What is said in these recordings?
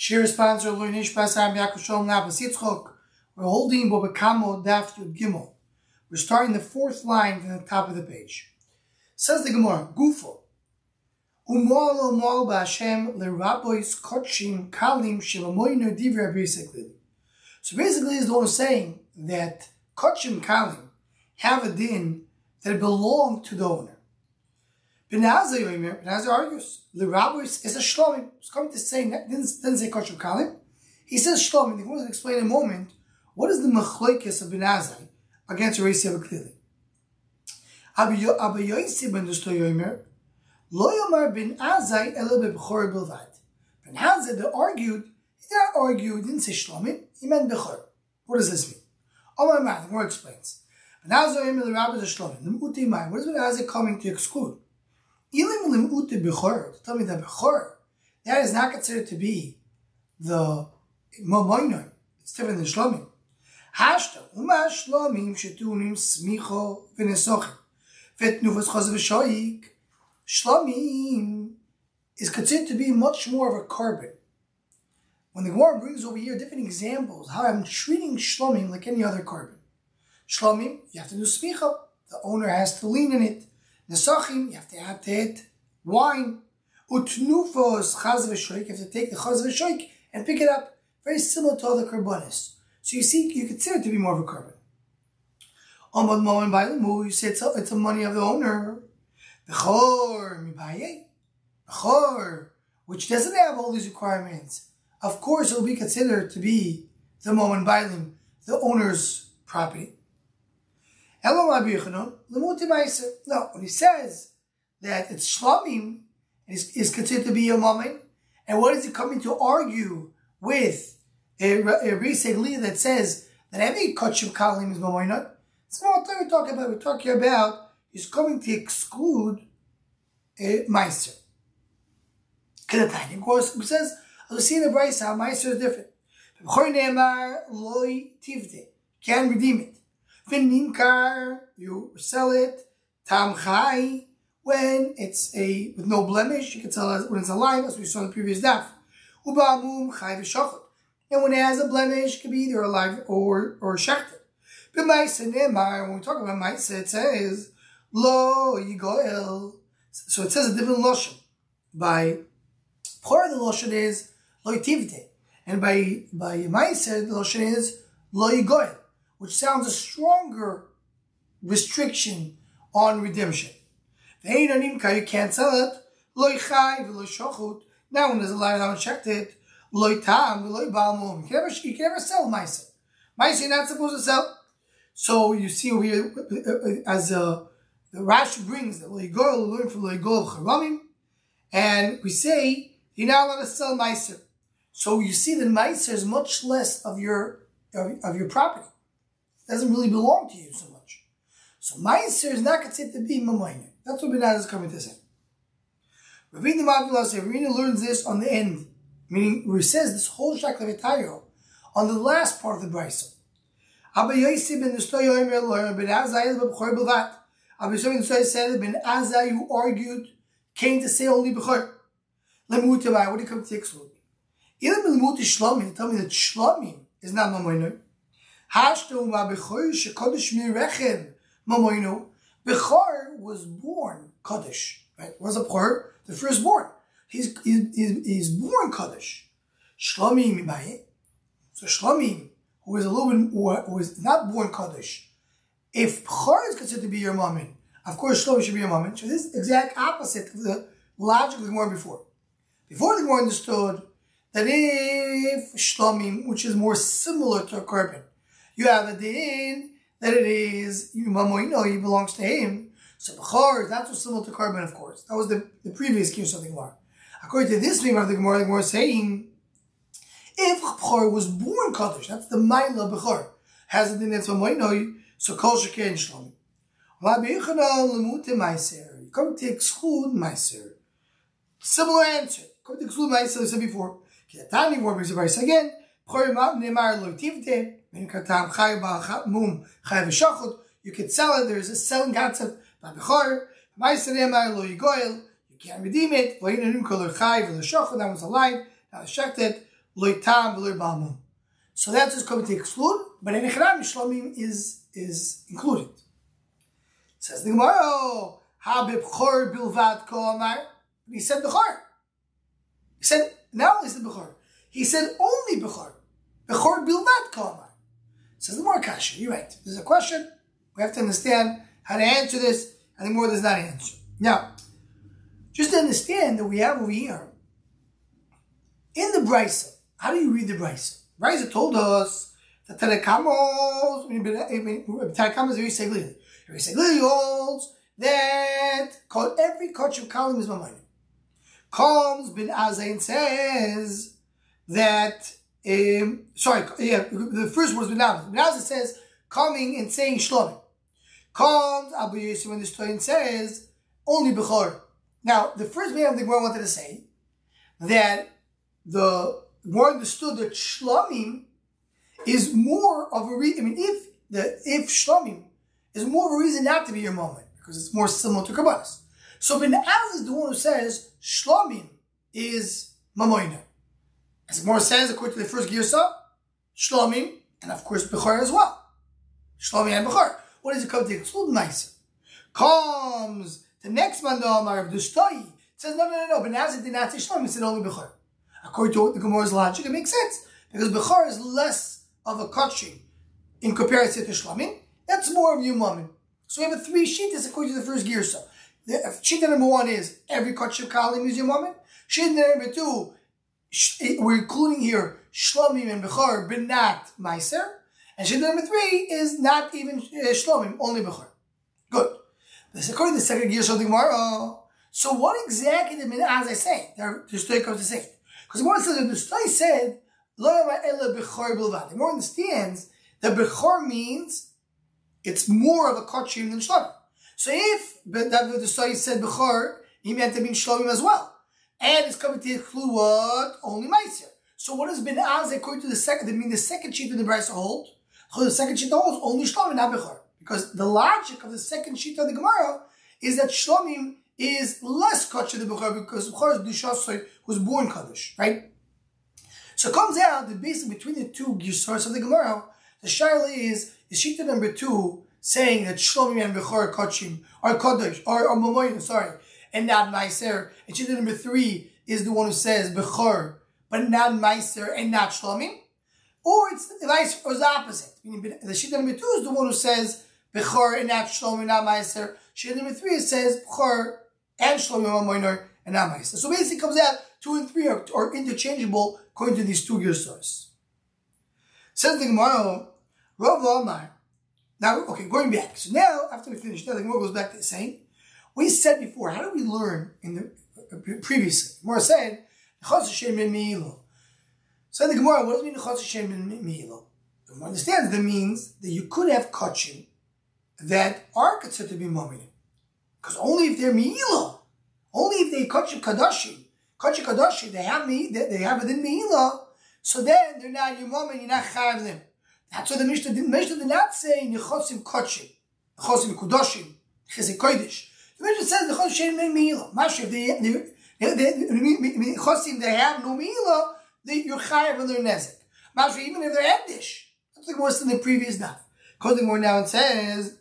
Shir sponsor Learnish Basam Yaakov Shalom Nabas Yitzchok. We're holding Bava Kama Daf Yud Gimel. We're starting the fourth line from the top of the page. Says the Gemara, Gufo. Umol umol ba'Hashem lerabois kodshim kalim shilamoynu divra basically. So basically, it's the one saying that kodshim kalim have a din that belong to the owner. Ben Azai Yomer, Ben Azai argues, the rabbi is a shlomim. He's coming to say, didn't, didn't say kosher kalim. He says shlomim. He wants to explain in a moment what is the machloikis of Benazer against Raisi of clearly. Abba Yossi ben Dusto Yomer, Lo Yomar ben Azai elo bebchor bilvad. Ben Azai, they argued, he did not argue, he didn't say shlomim, he meant bechor. What does this mean? Omar Math, the more explains. Ben Azai Yomer, the rabbi is a shlomim. The what is Ben Azai coming to exclude? Tell me that bechor, that is not considered to be the momoinoi. It's different than shlomim. Hashta, uma shlomim shetunim smicho v'nesochim. V'etnufas chaz v'shoik. Shlomim is considered to be much more of a korban. When the Gemara brings over here different examples, how I'm treating shlomim like any other korban. Shlomim, you have to do smicha. The owner has to lean in it. Nesachim, you have to add to it wine. Utnufos chaz v'shoik, you have to take the chaz v'shoik and pick it up. Very similar to other korbanos. So you see, you consider it to be more of a korban. Omad moen by you say it's it's the money of the owner. Bechor mibaye. Bechor, which doesn't have all these requirements. Of course, it will be considered to be the moen bailim, the owner's property. No, when he says that it's shlamim is, is considered to be a moment, and what is he coming to argue with a, a that says that every kachim kalim is mamoinot? So what we're talking about? We're talking about he's coming to exclude a meiser. Of course, it says, as we see in the Brisa, how meiser is different. Can redeem it. V'nimkar, you sell it. Tam chai, when it's a with no blemish, you can sell it when it's alive, as we saw in the previous daf. Uba'amum chai v'shochet. And when it has a blemish, it can be either alive or or shechted. But ma'isa nemar, when we talk about ma'isa, it says lo yigoel. So it says a different lotion. By part of the lotion is lo yitivte, and by by ma'isa the lotion is lo yigoel which sounds a stronger restriction on redemption. You can't sell it. Now, when there's a line, checked it. You can never, you can never sell Maisa. Maisa, you're not supposed to sell. So you see here, as uh, the Rashi brings that Loigol, learn from Loigol of Charamim, and we say you're not allowed to sell Meiser. So you see that Meiser is much less of your of, of your property doesn't really belong to you so much. So Meiser is not considered to be Mamayne. That's what Benaz is coming to say. Ravina Mavila says, Ravina learns this on the end, meaning where he says this whole Shaklavitayo on the last part of the Brisa. Abba Yossi ben Nestoy Lawyer ben Azai B'Chor B'Vat. Abba Yossi ben said Ben Azai who argued came to say only B'Chor. Lemutabai, what do you come to exclude? Even Lemut Shlomi, tell me that Shlomi is not Mamayne. Hashtu ma bechor shekodesh mirechem mamoinu. Bechor was born Kaddish, right? Was a bechor, the firstborn. He's, he's, he's born Kaddish. Shlomi mibaye. So Shlomi, who is a little bit, who is not born Kaddish, if bechor is considered to be your mammon, of course Shlomi should be your mammon. So this is exact opposite of the logic of the Gemara before. Before the Gemara understood that if Shlomim, which is more similar to a korban, you have a din that it is Mamoino, he belongs to him. So Bechor is not so similar to korban, of course. That was the, the previous case of the Gemara. According to this member of the Gemara, the Gemara is saying, if Bechor was born Kaddish, that's the Maila Bechor, has a din that's Mamoino, so Kol Sheken Shlomi. Come to exclude Meiser. Similar answer. Come to exclude Meiser, I said before. Kiatani, more brings the again. Bechor Nemar Lo Tivte. You could sell it. There's a selling concept. You can't redeem it. That was a line. Now checked it. So that's just coming to exclude, but in Echram, Shlomim is, is included. Says the Gemara, oh, Habib Chor Bilvad Koamar. He said Bechor. He said, not only said Bechor, he said only Bechor. Bechor Bilvad Koamar. Says the more Kasha, you're right. There's a question. We have to understand how to answer this, and the more does not answer. Now, just to understand that we have over here, in the Brisa, how do you read the Brisa? Brisa told us that Tanakamos, Tanakamos very Segli. Very Segli holds that every coach of Kalim is Mamayim. Comes bin Azain says that, um, sorry, yeah, the first word is. Bin Azain says, coming and saying Shlomim. Comes Abu Yosef when the story says, only Bechor. Now, the first thing I think I wanted to say, that the more understood that Shlomim is more of a reason, I mean, if the if Shlomim is more of a reason not to be your moment, because it's more similar to Kabbalas. So Ben Az is the one who says Shlomim is Mamoina. As more says, according to the first Girsa, Shlomim, and of course Bechor as well. Shlomim and Bechor. What does it come to exclude nicer? Comes the next mandamar of the Stoi. Says, no, no, no, no, but now it did not say Shlomim, it said only Bechor. According to the Gemara's logic, it makes sense. Because Bechor is less of a kaching in comparison to Shlomim. That's more of Yumamim. So we have a three sheetas according to the first gear. So uh, sheet number one is every kachim kalim is Yumamim. Sheet number two, we're including here Shlomim and Bechor, but not Meiser. And sheet number three is not even uh, Shlomim, only Bechor. Good. This according to the second gear, so the Gemara. So what exactly did as I say? The story comes to say. Because the Gemara says that the story said, Lo ela Bechor Bilvad. The more understands that Bechor means it's more of a kachim than Shlomim. So if that the story said Bechor, he meant to mean Shlomim as well. And it's coming to include what? Only Meiser. So what has been as according to the second, I mean the second sheet in the Brisa hold? The second sheet holds only Shlomim, not Bechor. Because the logic of the second sheet of the Gemara is that Shlomim is less kosher than Bechor because Bechor is Dushasoi who's born Kaddish, right? So it comes out that basically between the two Gisors of the Gemara, the Shaila is, is sheet number two saying that Shlomim and Bechor Kachim are Kaddish, or, or Mamoyim, sorry, and not Meiser. And Shita number three is the one who says Bechor, but not Meiser and not Shlomim. Or it's the vice the opposite. The Shita number two is the one who says Bechor and not Shlomim, not Meiser. Shita number three says Bechor and Shlomim Mamoyim and not Meiser. So basically comes out two and three are, are interchangeable according to these two sources. Says the Gemara, Rav Omar, now, okay, going back. So now, after we finish, now the Gemara goes back to saying, we said before, how do we learn in the previously? Gemara said. So the Gemara, what does mean Chos Hashem Me'ilo? The Gemara understands that means that you could have kachim that are considered to be mumming. Because only if they're Me'ilo, only if they kachim kadashim, kachim kadashim, they have me, they, they have it in so then they're not your and you're not chayav them. That's what the Mishnah did. The Mishnah did not say Nechosim Kotshim, Nechosim Kudoshim, Nechosim Kodesh. The Mishnah says the Chosim Shein Meila. Mash if they Chosim they have no Meila, that you're chayav on their nezik. Mash even if they're Edish. like worse than the previous daf. Quoting more now and says,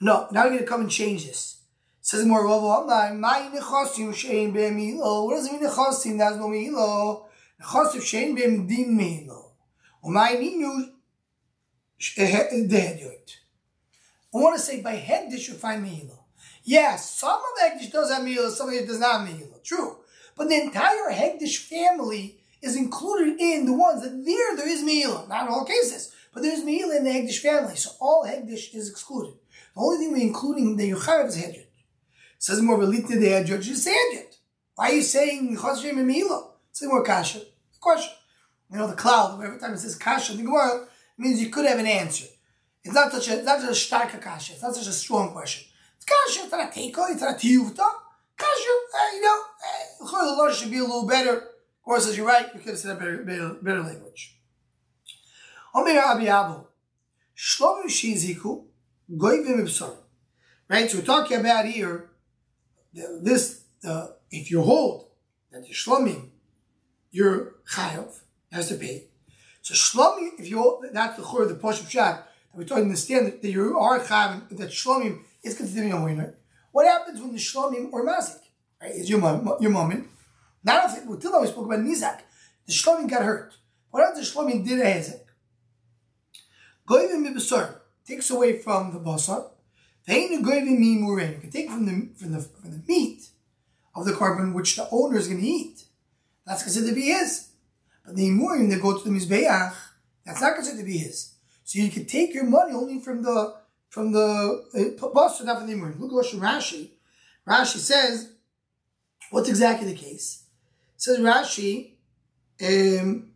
no, now we're going to come and change this. It says more of online, my nechosim shein be'milo. What does it mean nechosim? That's no milo. Nechosim shein be'mdin milo. Umay ninu eh, eh, dehedyot. I want to say by head this you find milo. Yes, some of the Hegdish does have Mehila, some of it does not have Mehila. True. But the entire Hegdish family is included in the ones that there there is Mehila. Not in all cases. But there's Mehila in the Hegdish family. So all Hegdish is excluded. The only thing we're including in the Yuchayev is Hedjit. Says more Relita the Hedjit, just Hedjit. Why are you saying Choshem and Mehila? Say more Kasha. Question you know, the cloud, every time it says kasha in the Gemara, means you could have an answer. It's not such a, it's not just a stark kasha, it's not such a strong question. Kasha, it's not a teiko, it's not a tiyuvta. Kasha, uh, you know, uh, the Lord should be a little better. Of course, as you're right, you could have said a better, better, better language. Omer Abi Abu, Shlomo Shiziku, Goyvim Ibsor. Right, so we're talking about here, this, uh, if you hold that the Shlomim you're chayav, has to pay. So shlomim, if you that's the chor the posh of shak that we're talking understand that, you are chayav that shlomim is considered a winner. What happens when the shlomim or mazik? Right, is your your moment. Now, until now we spoke about nizak. The shlomim got hurt. What else the shlomim did a hezek? Goyim mibasar takes away from the basar. Vein goyim mimurin. You can take from the from the from the meat of the korban which the owner is going to eat. That's considered to be his. But the imurim that go to the mizbeach, that's not considered to be his. So you can take your money only from the from the from the imurim. Look at Rashi. Rashi says, what's exactly the case? Says Rashi. Um,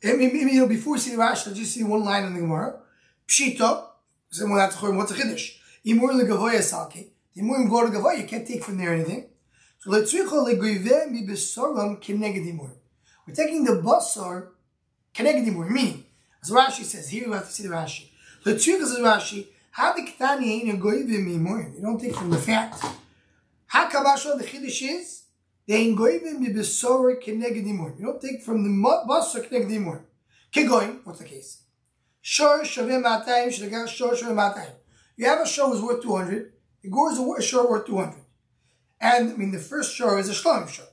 Maybe, you know, before we see the Rashi, let's just see one line in the Gemara. Pshita, someone that's what's a chiddush? Imur legavoya sake. The imur go to you can't take from there anything. So letzricha legoyve mi besoram keneged imur. We're taking the basar keneged imur, meaning, as Rashi says, here we have to see the Rashi. The Letzricha says Rashi, how the ketani ain't a goyve mi imur. You don't take from the fat. How kabasha the chiddush is, they ain't goyim mi besor keneged imur. You don't take from the basar keneged imur. What's the case? Shor shavim matayim shlegar shor shavim matayim. You have a shor is worth 200. The gore is a shor worth 200. And, I mean, the first shor is a shlom shor.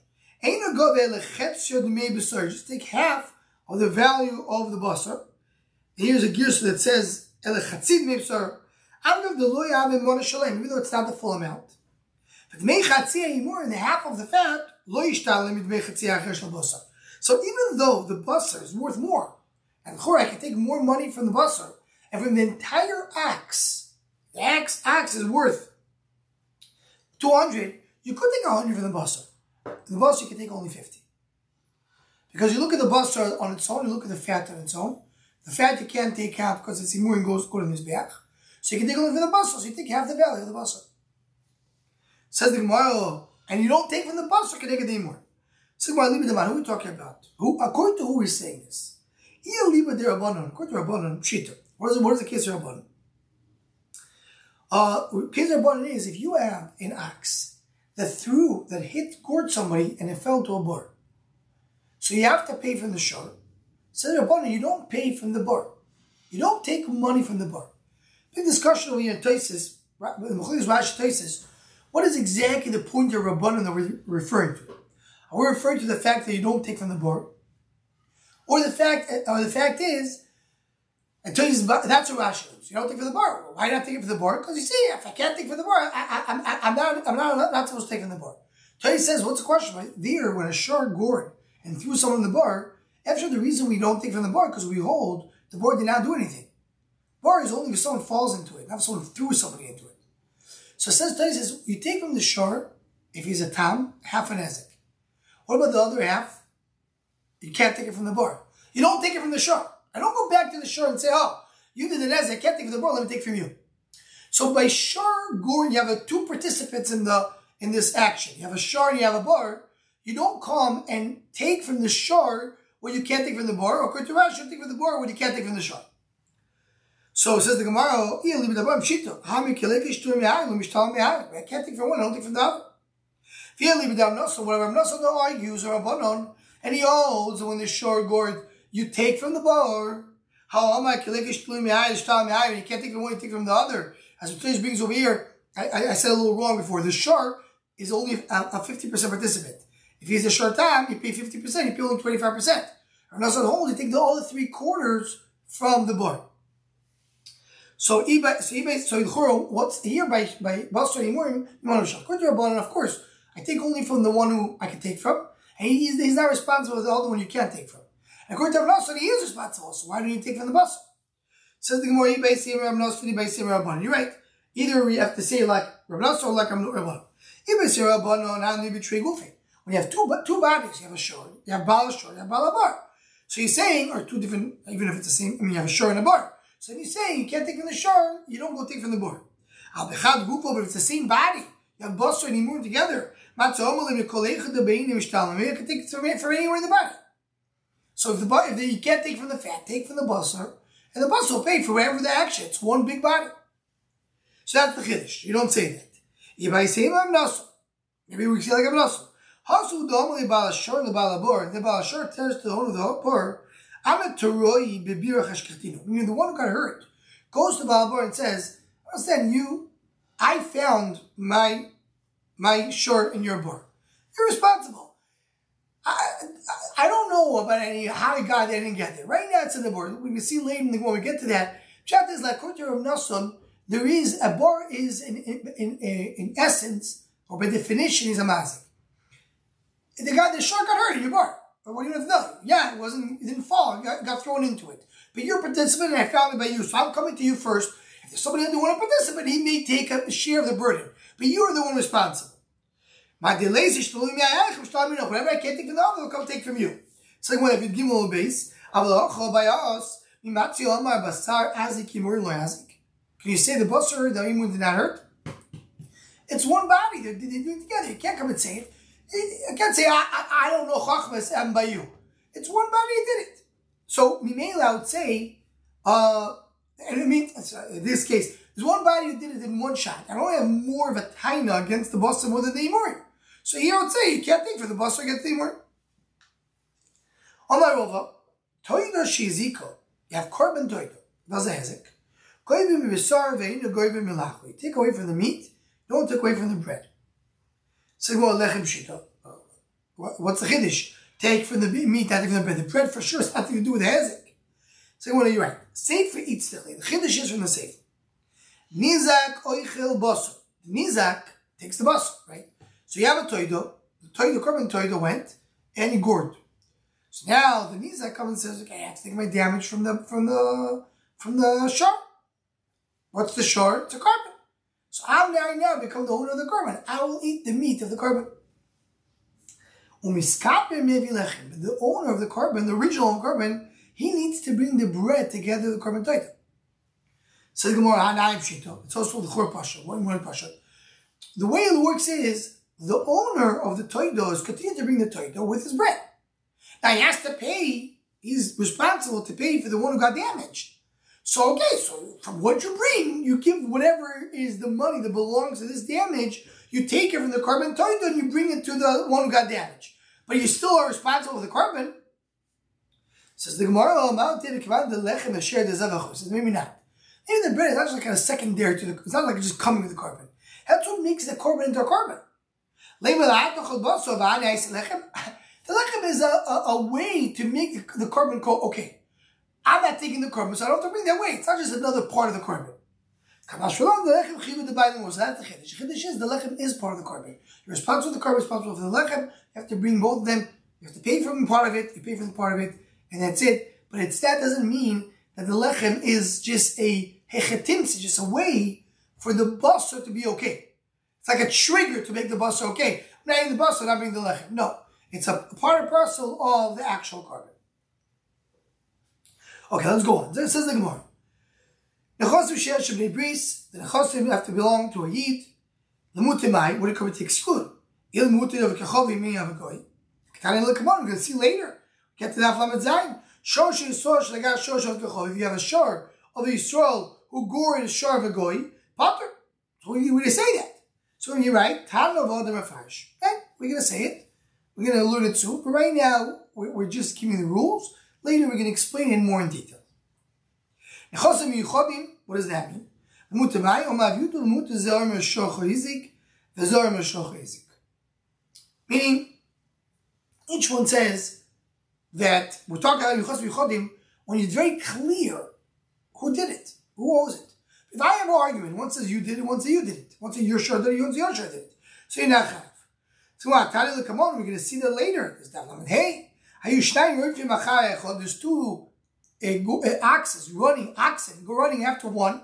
Ain't a gove lechetzio d'mei besor. Just take half of the value of the basar. Here's a gear that says elechatzid mei besor. Agav the avim mona shalem, even though it's not the full amount. But mei chatzia more in the half of the fat, lo yishtalim mit mei chatzia acher shal. So even though the basar is worth more, and chor, I can take more money from the basar, and from the entire axe, the axe, axe is worth 200, you could take 100 from the basar. The basar you can take only 50. Because you look at the basar on its own, you look at the fat on its own. The fat you can't take out because it's imur and goes to his back. So you can take only from the basar, so you take half the value of the basar. Says the Gemara, and you don't take from the basar, you can take it anymore. So the who are we talking about? Who, according to who we're saying this? Here, leave it there, According to Rabbanon, Shita. What is, what is the case of Rabbanon? Uh, case of Rabbanon is if you have an axe that threw, that hit, gored somebody, and it fell into a bar. So you have to pay from the shore. Says Rabbanon, you don't pay from the bar. You don't take money from the bar. Big discussion over here in Tosis, Rashi Tosis, what is exactly the point of Rabbanon that we're referring to? Are we referring to the fact that you don't take from the bar? Or the fact, or the fact is, tell you, that's what Rashi is. You don't take from the bar. Why not take it from the bar? Because you see, if I can't take from the bar, I, am not, I'm not, not supposed to take from the bar. Tony says, what's the question? There, when a shark gored and threw someone in the bar, after the reason we don't take from the bar, because we hold, the bar did not do anything. Bar is only if someone falls into it, not if someone threw somebody into it. So it says, Tony says, you take from the shore, if he's a tam, half an ezek. What about the other half? You can't take it from the bar. You don't take it from the shore. I don't go back to the shore and say, oh, you did the ezek, I can't take from the bar, let me take from you. So by shore, Gordon, you have a, two participants in the in this action. You have a shore you have a bar. You don't come and take from the shore what you can't take from the bar, or Rashi, you take from the bar what you can't take from the shore. So says the Gemara, I can't take from one, I don't take from the other. So when Rav Nosson argues or Rabbanon, and he holds when the shore gourd, you take from the bar, how am I you can't take from one, you take from the other. As the brings over here, I, I, I, said a little wrong before. The shore is only a, a 50% participant. If he's a short time, you pay 50%, you pay only 25%. Rav Nosson holds, you take the, other three quarters from the bar. So eBay, so so what's here by by Basra to Rabbanan, of course, I take only from the one who I can take from, and he's, he's not responsible for the other one you can't take from. And according to Rabbanan, he is responsible. So why don't you take from the Basra? Says the Gemara, eBay Sim Rabbanan, eBay Sim Rabbanan. You're right. Either we have to say like Rabbanan or like Rabbanan. EBay Sim Rabbanan, how do you betray Gufi? When you have two two bodies, you have a shore, you have Bala shore, you have Bala bar. So he's saying, or two different, even if it's the same, I mean, you have a shore and a bar. So if you say you can't take from the shore, you don't go take from the bar. Al bechad gufo, but it's the same body. You have basar and imur together. Matzah you can take from, from anywhere in the body. So if the body, if you can't take from the fat, take from the basar, and the basar will pay for whatever the action. It's one big body. So that's the chiddush. You don't say that. If I say I'm maybe we say like I'm. Hasu domali balashor lebalabor. The balashor to the owner of the bor, I'm a teroi bebira chashkatino. Meaning the one who got hurt goes to balabor and says, I understand you, I found my my short in your bar. You're responsible. I, I, don't know about any how he got there didn't get there. Right now it's in the board. We can see later when we get to that. Chat is like according of Nosson, there is a bar is in in, in, in essence or by definition is a mazik. The guy the shark got hurt in your bar. But what do you have to know? Yeah, it wasn't it didn't fall, it got, got thrown into it. But you're a participant and I found it by you. So I'm coming to you first. If there's somebody who want to participate, he may take a share of the burden. But you are the one responsible. My delays is telling me I am telling me no. Whatever I can't take from the other, will come take from you. Like when you give them a base, oh, by us, can you say the basar the imun did not hurt? It's one body. They're, they're together. You can't come and say it. I can't say, I, I, I don't know Chachmas and by you. It's one body did it. So, Mimela, I would say, uh, and I mean, in this case, there's one body who did it in one shot. I don't have more of a taina against the boss more than the Imorim. So I would say, you can't think for the boss against the on Omar Rova, Toido Shiziko, you have korban Toido, was a hezek. Goyim b'sar ve'inu milachli. Take away from the meat, don't take away from the bread. Say more lechem shita. What's the chiddush? Take from the meat, not take from the bread. The bread for sure has nothing to do with the hezek. Say what are you right? Sefer eats the The chiddush is from the sefer. Nizak oichel bosu. Nizak takes the bosu, right? So you have a toido. The toido, korban toido went and he gored. So now the nizak comes and says, okay, I have to take my damage from the from the from the shore. What's the shore? It's a korban. So I'm now now become the owner of the korban. I will eat the meat of the korban. The owner of the korban, the original korban, he needs to bring the bread together with the korban toido. Says Gemara, Hanayim Shito. It's also the Chor Pasha, one more Pasha. The way it works is the owner of the Toido is continuing to bring the Toido with his bread. Now he has to pay, he's responsible to pay for the one who got damaged. So, okay, so from what you bring, you give whatever is the money that belongs to this damage, you take it from the Toido and you bring it to the one who got damaged. But you still are responsible for the korban. Says the Gemara, says maybe not. Even the bread is actually kind of secondary to the, it's not like it's just coming with the korban. That's what makes the korban into a korban. The lechem is a, a, a, way to make the, the korban go, okay, I'm not taking the korban, so I don't have to bring that weight. It's not just another part of the korban. The lechem was that the chiddush. The chiddush is the lechem is part of the korban. You're responsible for the korban, responsible for the lechem. You have to bring both of them. You have to pay for the part of it. You pay for the part of it, and that's it. But it's that doesn't mean that the lechem is just a hechetimtz, just a way for the basar to be okay. It's like a trigger to make the basar okay. I'm not eating the basar, not bringing the lechem. No, it's a part and parcel of the actual korban. Okay, let's go on. This says the Gemara. Nechosu shel shabnei bris. The nechosim have to belong to a yid. Lemutimai, what it covered to exclude. Il mutin of a of a goy. Ketani lekamon, we're going to see later. Get to that lamed zayin. Shosh yisosh legar shosh of kechovi. If you have a shor of Yisrael who gore in Shar Vagoy, Potter. So we, we say that. So when you write, Tan of we're going to say it. We're going to allude it to, but right now, we're, we're just giving the rules. Later, we're going to explain it more in detail. What does that mean? Meaning, each one says that we're talking about when it's very clear who did it? Who owes it? If I have an argument, one says you did it, one says you did it. One says you're sure did it, one says you're sure did it. So you're not chayav. So what? Tali come on, we're going to see that later. There's that Hey, there's two axes, running oxen, running after one.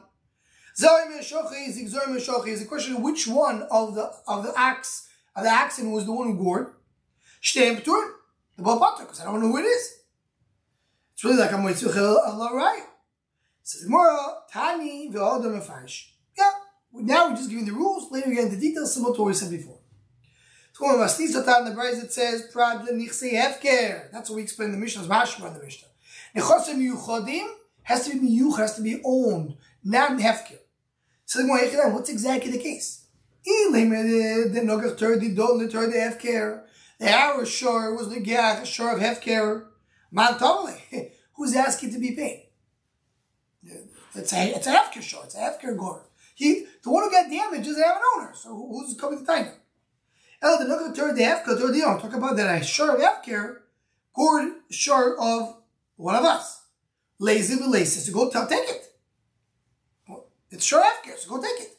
The question of which one of the of the axe of the oxen was the one who gored. The because I don't know who it is. It's really like I'm with Allah right. Says Gemara, Tani mefash. Yeah, now we're just giving the rules. Later we get into details, similar to what we said before. Mastisatan the Brisa it says. That's what we explain in the Mishnah's Mashma in the Mishnah. Nechosim yuchodim has to be miyuch, has to be owned, not hefker. So the what's exactly the case? The The hour shore was a shore of hefker. Man totally. Who's asking to be paid? It's a it's a hefker shore. It's a hefker gore. He the one who got damaged doesn't have an owner. So who's coming to time? El the the third the hefker third the. Talk about that a shore of hefker, gored shore of one of us. Lazy laces. So go tell take it. It's shore hefker. So go take it.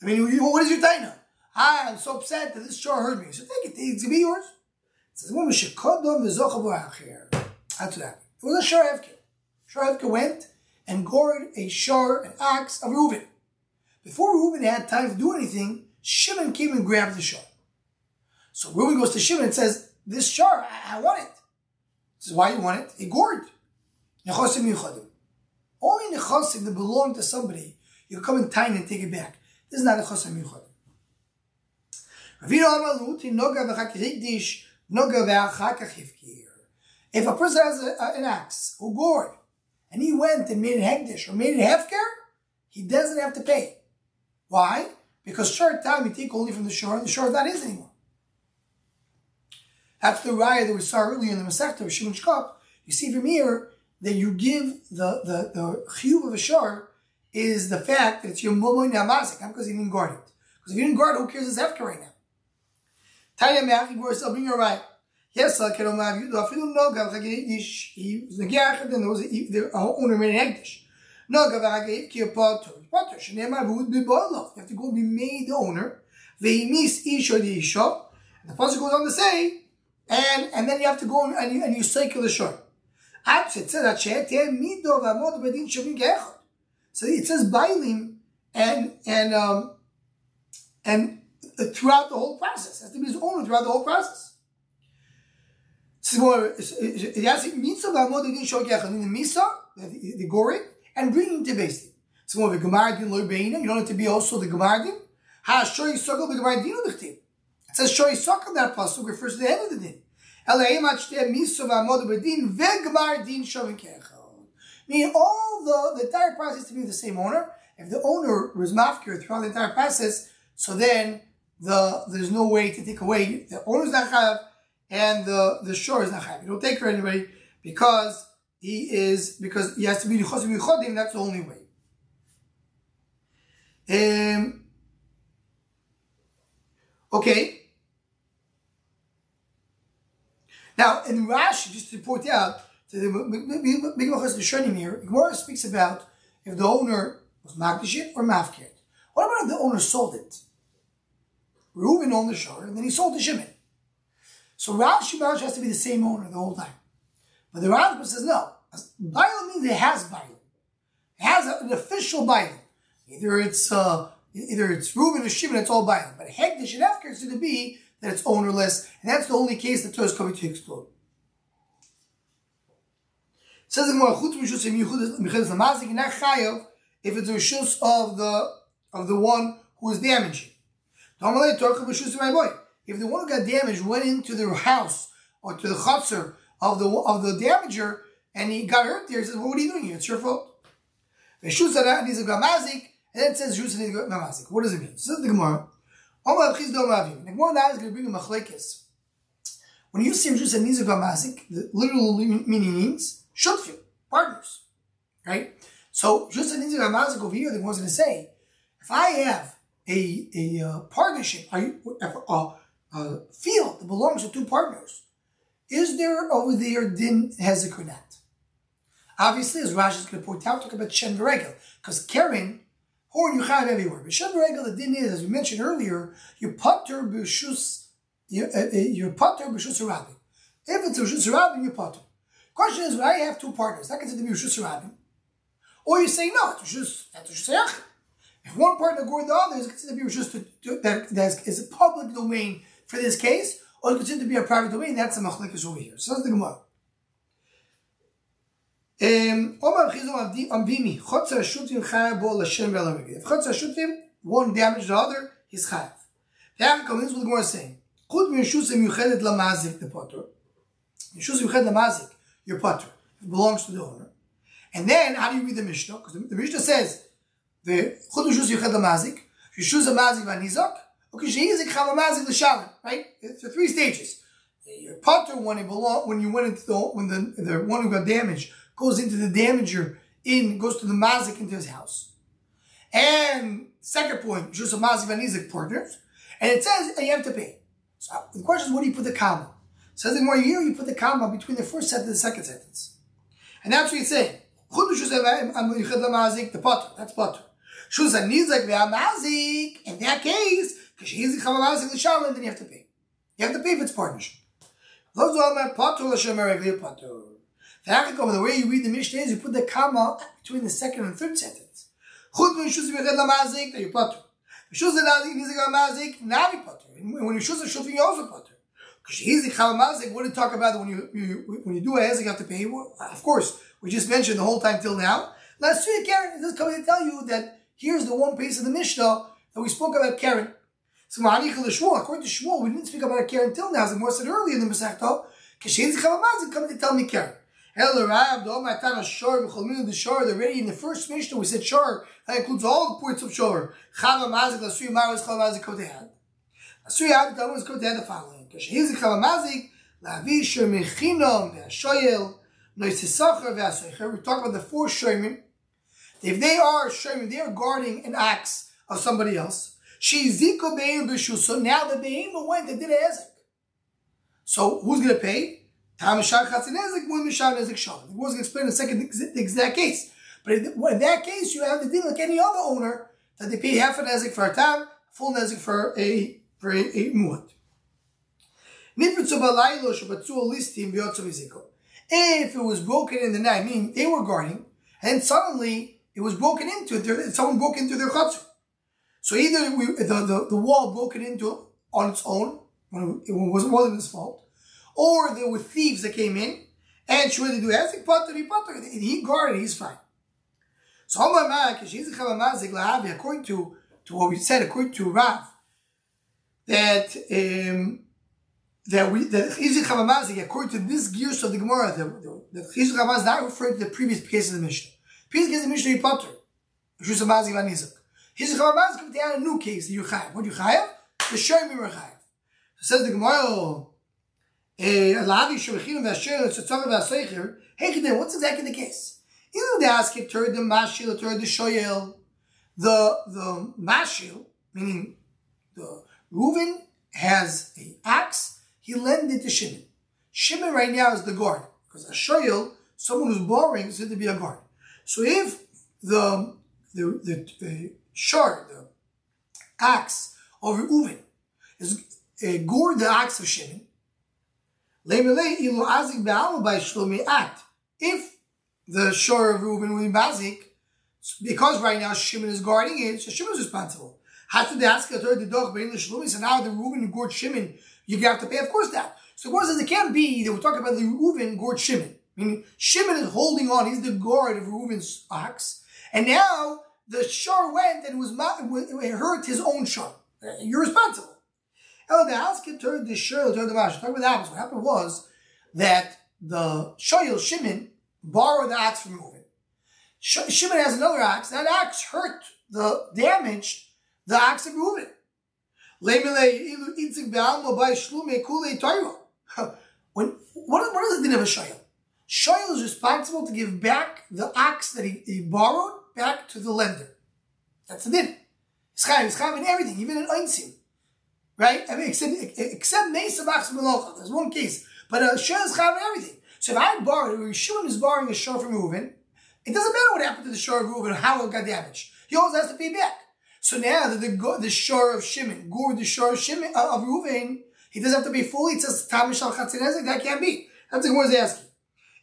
I mean, what is your taina? Ah, I'm so upset that this shore hurt me. So take it. It's gonna be yours. It says, "Woman v'zochavu achir." That's what happened. It was a shor Evke. Shor Evke went and gored a shor, an axe of Reuben. Before Reuben had time to do anything, Shimon came and grabbed the shor. So Reuben goes to Shimon and says, "This shor, I, I want it." This is why you want it. He gored. Nechosim yuchadim. Only nechosim that belong to somebody, you come in time and take it back. This is not a chosim yuchadim. If a person has a, an axe who gored and he went and made it hegdish or made it hefker, he doesn't have to pay. Why? Because short time you take only from the shore, and the shore is not his anymore. That's the raya that we saw earlier in the Masechta of Shimon Shkop. You see from here that you give the the the chiyuv of a shore is the fact that it's your momoy namazik, not because he didn't guard it. Because if you didn't guard it, who cares it's hefker right now? Tanya Me'ach, you I'll bring you right. Yes, I can only you. I feel no gav hagedish. He was negach, and there was the owner made an hegdish. No gav hagedish ki potter. Potter. Shnema vud be boilov. You have to go be made the owner. Veimis ish or the isha. The pasuk goes on to say, and and then you have to go and you, and you cycle the shore. So it says Bailim and and um, and throughout the whole process. It has to be his owner throughout the whole process. The the goring and bringing to base. So you don't have to be also the Gemardin. Ha shoy circle the Gemardin of the says shoy sokol that pasuk refers to the head of the din. Meaning all the, the entire process to be the same owner. If the owner was mafkir throughout the entire process, so then the there's no way to take away the owner's not chayav and the the shore is not chayav. You don't take for anybody because he is because he has to be nichosim yichodim. That's the only way. Um, okay. Now in Rashi, just to point out, to the Machas here, Gemara speaks about if the owner was makdishit or mafkir. What about if the owner sold it? Reuben owned the shore, and then he sold to Shimon. So Rashi Rashi has to be the same owner the whole time. But the Rambam says no. Bail means it has Bail. It has an official Bail. Either it's uh, either it's Reuben or Shimon, it's all Bail. But Hegdish and Efker is going to be that it's ownerless, and that's the only case that Torah is coming to. Says the Gemara, "Chutz mishus michudas lamazik not chayav if it's a rishus of the of the one who is damaging." If the one who got damaged went into the house or to the chutzner of the of the damager and he got hurt there, he says, well, "What are you doing here? It's your fault." And then it says. What does it mean? So the Gemara. The Gemara now is going to bring a machlekes. When you see Rishus and Nizuk Mazik, the literal meaning means shutfim, partners, right? So Rishus and Nizuk Mazik over here, the Gemara is going to say, if I have a, a uh, partnership, a, a, a, field that belongs to two partners, is there over there din hezek or not? Obviously, as Rashi is going to point out, talk about v'regel, because Karen, horn you have everywhere. But shen v'regel, the din is, as we mentioned earlier, you putter b'shus, you uh, uh, putter b'shus rabbi. If it's a b'shus rabbi, you putter. Question is, I have two partners, that considered to be b'shus rabbi, or you say no, it's just that's b'shus if one partner gored the other, is considered to be to, that, that is a public domain for this case, or is considered to be a private domain. That's a machlekes over here. So that's the Gemara. Omar Chizum Amvimi, Chotzer Shutvim Chayav Bo Lashem If Chotzer shutim, one damage the other, he's Chayav. The African is what the Gemara is saying. Chud Mishus Yuchedet Lamazik, the potter. Mishus Yuched Lamazik, your potter. It belongs to the owner. And then, how do you read the Mishnah? Because the, Mishnah says, the Chud Mishus Yuched Lamazik, Mishus Lamazik Vanizok, okay, she nisok chav Chalamazik Lashalim, right? it's the three stages. Your potter, when it belong, when you went into the, when the, the one who got damaged, goes into the damager in goes to the mazik into his house. And second point, just a mazik and partners, and it says and you have to pay. So the question is, what do you put the comma? Says in more here, you put the comma between the first sentence and the second sentence, and that's what he's saying. The potter, that's potter. Shuz nizak ve'amazik. In that case, because he's the chamazik l'shalom, then you have to pay. You have to pay if it's partnership. Those are my potter l'shem potter. The way you read the Mishnah is you put the comma between the second and third sentence. Chut v'shuz v'ched l'mazik, that you potter. V'shuz v'nazik nizak l'mazik, now you potter. When you shuz v'shuz you also potter. Because he's the chamazik, what did talk about when you, you when you do a hezek, you have to pay? Well, of course, we just mentioned the whole time till now. Last week, Karen is coming to tell you that Here's the one piece of the Mishnah that we spoke about Karen. So according to Shmuel, we didn't speak about a Karen till now, as the more said earlier in the Masechta, Kashin Zichavamazim coming to tell me Karen. El Rav, the Omatana Shor, B'cholminu the Shor, already in the first Mishnah we said Shor, that includes all the points of Shor. Chavamazik, Lasui Maris, Chavamazik, Kotehan. Lasui Ad, the is Kotehan the following. Kashin Zichavamazik, Lavi Shor Mechinom, Ve'ashoyel, Noisisachar, Ve'asoicher. We talk about the four Shormin, if they are showing, they are guarding an axe of somebody else. She ziko So now the behemoth went and did a ezek. So who's going to pay? Tamashar chatzinezek, one mishar nezek shalom. The going to explain the second the exact case. But in that case, you have the deal like any other owner that they pay half an ezek for a tam, full nezek for a for a, a muad. If it was broken in the night, meaning they were guarding, and suddenly it was broken into. Someone broke into their chutzner. So either we, the, the, the wall broken into on its own, when it wasn't, wasn't his fault, or there were thieves that came in, and she wanted to do anything but he potter. He guarded, he's fine. So according to, to what we said, according to Rav, that um, that we that Chavamazik, according to this gears of the Gemara, the, Chizuk Chavamazik is not referring to the previous case of the Mishnah. Previous case, of the Mishnah you potter. Nizak. Here's a Chav comes down a new case, the Yuchayev. What Yuchayev? The Shoyim Yuchayev. So says the Gemara, Hey, Kedem, what's exactly the case? Either they ask it, Tur the Mashil, Tur the Shoyel. The, the Mashil, meaning the Reuven has an axe, he lends it to Shimon. Shimon right now is the guard, because a Shoyel, someone who's boring, is said to be a guard. So if the the the, the shard, the axe of Reuven is uh, gored the axe of Shimon. If the shore of Reuven will be mazik, because right now Shimon is guarding it, so Shimon is responsible. Had to ask the dog so now the Reuven who gored Shimon, you have to pay, of course that. So of says it can't be that we're talking about the Reuven gored Shimon. Meaning Shimon is holding on. He's the guard of Reuben's ox. And now the shore went and was it hurt his own shore. You're responsible. The house turned the shar turned the mash. Talk about the that. What happened was that the shoyel Shimon borrowed the axe from Reuben. Shimon has another axe. That axe hurt the damaged the axe of Reuben. When what, what is the din of a shoyel? Shoyl is responsible to give back the ox that he, he borrowed back to the lender. That's the din. It's chayiv, it's chayiv in everything, even in oinsim. Right? I mean, except, except Mesa Bachs Melocha. There's one case. But a shor is chayiv everything. So if I borrow, if Shimon is borrowing a shor from Reuven, it doesn't matter what happened to the shor of Reuven, how it got damaged. He always has to pay back. So now that the, the shor of Shimon, Gur, the shor of Shimon, uh, of Reuven, he doesn't have to pay fully. It says Tamish al That can't be. That's the Gemara's asking.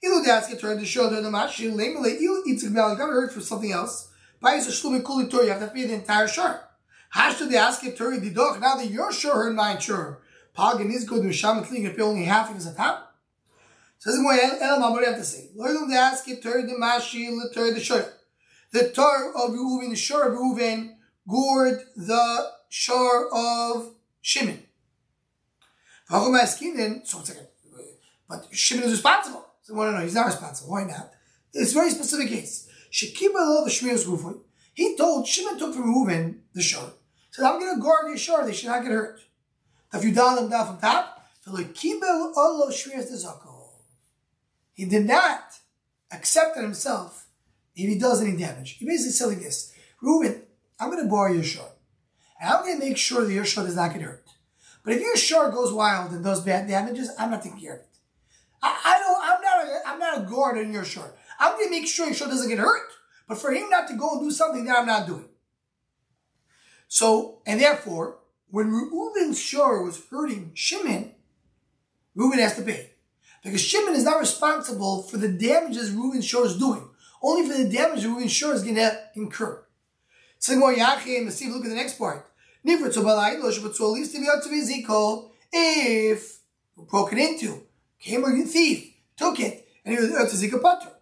Ilu daske turned to show the mashi lemele ilu itzik to hurt for something else. Bais a shlume kuli tor. You have to pay the entire shar. Hash to the aske tori didok. Now that you're sure her mine sure. Pagan is good. Misham and you pay only half of his top. Says the El Mamori have to say. Loilum the aske tori the mashi le tori the shor. The tor of Reuven, the shor of Reuven, gored the shor of Shimon. So it's like, but Shimon is responsible. So want to know, he's not responsible. Why not? It's a very specific case. Shekiba the Shmir's Gufun. He told Shimon took from Reuven the shor. He said, I'm going to guard your shor. They should not get hurt. If you down them down from top. He did not accept it himself if he does any damage. He basically said like this, Reuben, I'm going to borrow your short. And I'm going to make sure that your short does not get hurt. But if your short goes wild and does bad damages, I'm not taking care of it. I, I don't, I'm not, a, I'm not a guard on your short. I'm going to make sure your short doesn't get hurt. But for him not to go and do something that I'm not doing. So, and therefore, when Reuben's shor was hurting Shimon, Reuben has to pay. Because Shimon is not responsible for the damages Reuben's shor is doing. Only for the damage Reuben's shor is going to incur. So look at the next part. If broken into, came a thief, took it, and he was to Zika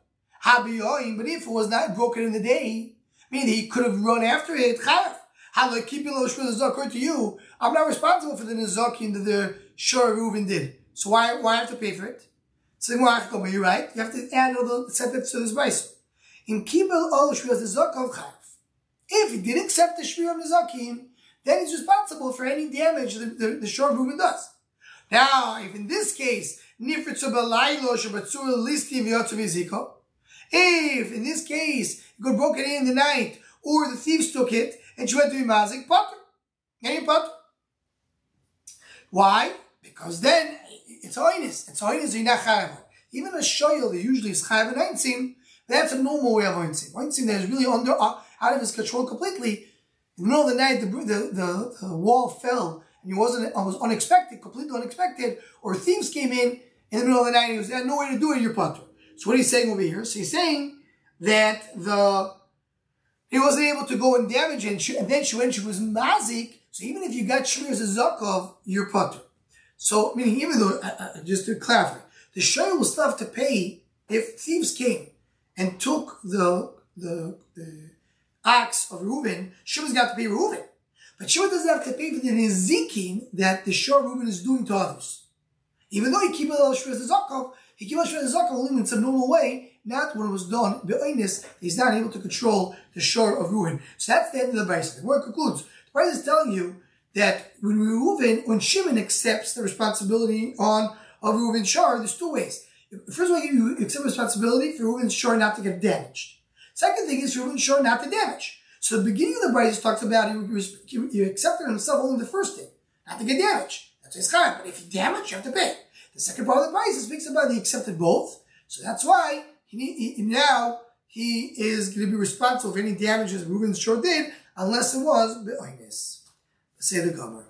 Putter. But if it was not broken in the day, meaning he could have run after it, how like keep your zakar to you? I'm not responsible for the nizakim that the Shor Reuven did. So why why have to pay for it? So but you're right. You have to add all the sentences to this price. In kibel shviras the zakar chayv. If he didn't accept the shvir of then he's responsible for any damage the, the, the Shor Reuven does. Now, if in this case, nifritzu balaylo shabatzur listi v'yotzu v'ziko, if in this case it got broken in the night or the thieves took it and she went to be mazik potter. Any potter. Why? Because then it's hoiness. It's hoiness you're not chayav. Even a shoyel that usually is chayav and einzim, that's a normal way of einzim. Einzim that is really under uh, out of his control completely. In the middle of the night, the, the, the, the wall fell and it wasn't it was unexpected, completely unexpected, or thieves came in in the middle of the night and he was had no way to do it, your potter. So what he's saying over here? So he's saying that the he wasn't able to go and damage and, she, and then she, when she was mazik, so even if you got shmiras a zakov, you're putter. So, meaning even though, uh, uh, just to clarify, the shayla will still have to pay if thieves came and took the, the, the ox of Reuben, Shimon's got to pay Reuben. But Shimon doesn't have to pay for the nizikin that the shor Reuben is doing to others. Even though he keep a little he shmiras zakov only in some normal way, not when it was done, be'oinis, he's not able to control the shor of Reuven. So that's the end of the Brisa. The word concludes. The Brisa is telling you that when Reuven, when Shimon accepts the responsibility on of Reuven's shor, there's two ways. First of all, you accept responsibility for Reuven's shor not to get damaged. Second thing is Reuven's shore not to damage. So the beginning of the Brisa talks about he, he accepted himself only the first thing, not to get damaged. That's his kind. But if you damage, you have to pay. The second part of the Brisa speaks about he accepted both. So that's why he, he, now he is going to be responsible for any damages Reuben's shor did, unless it was be'oinis. Say the Gemara.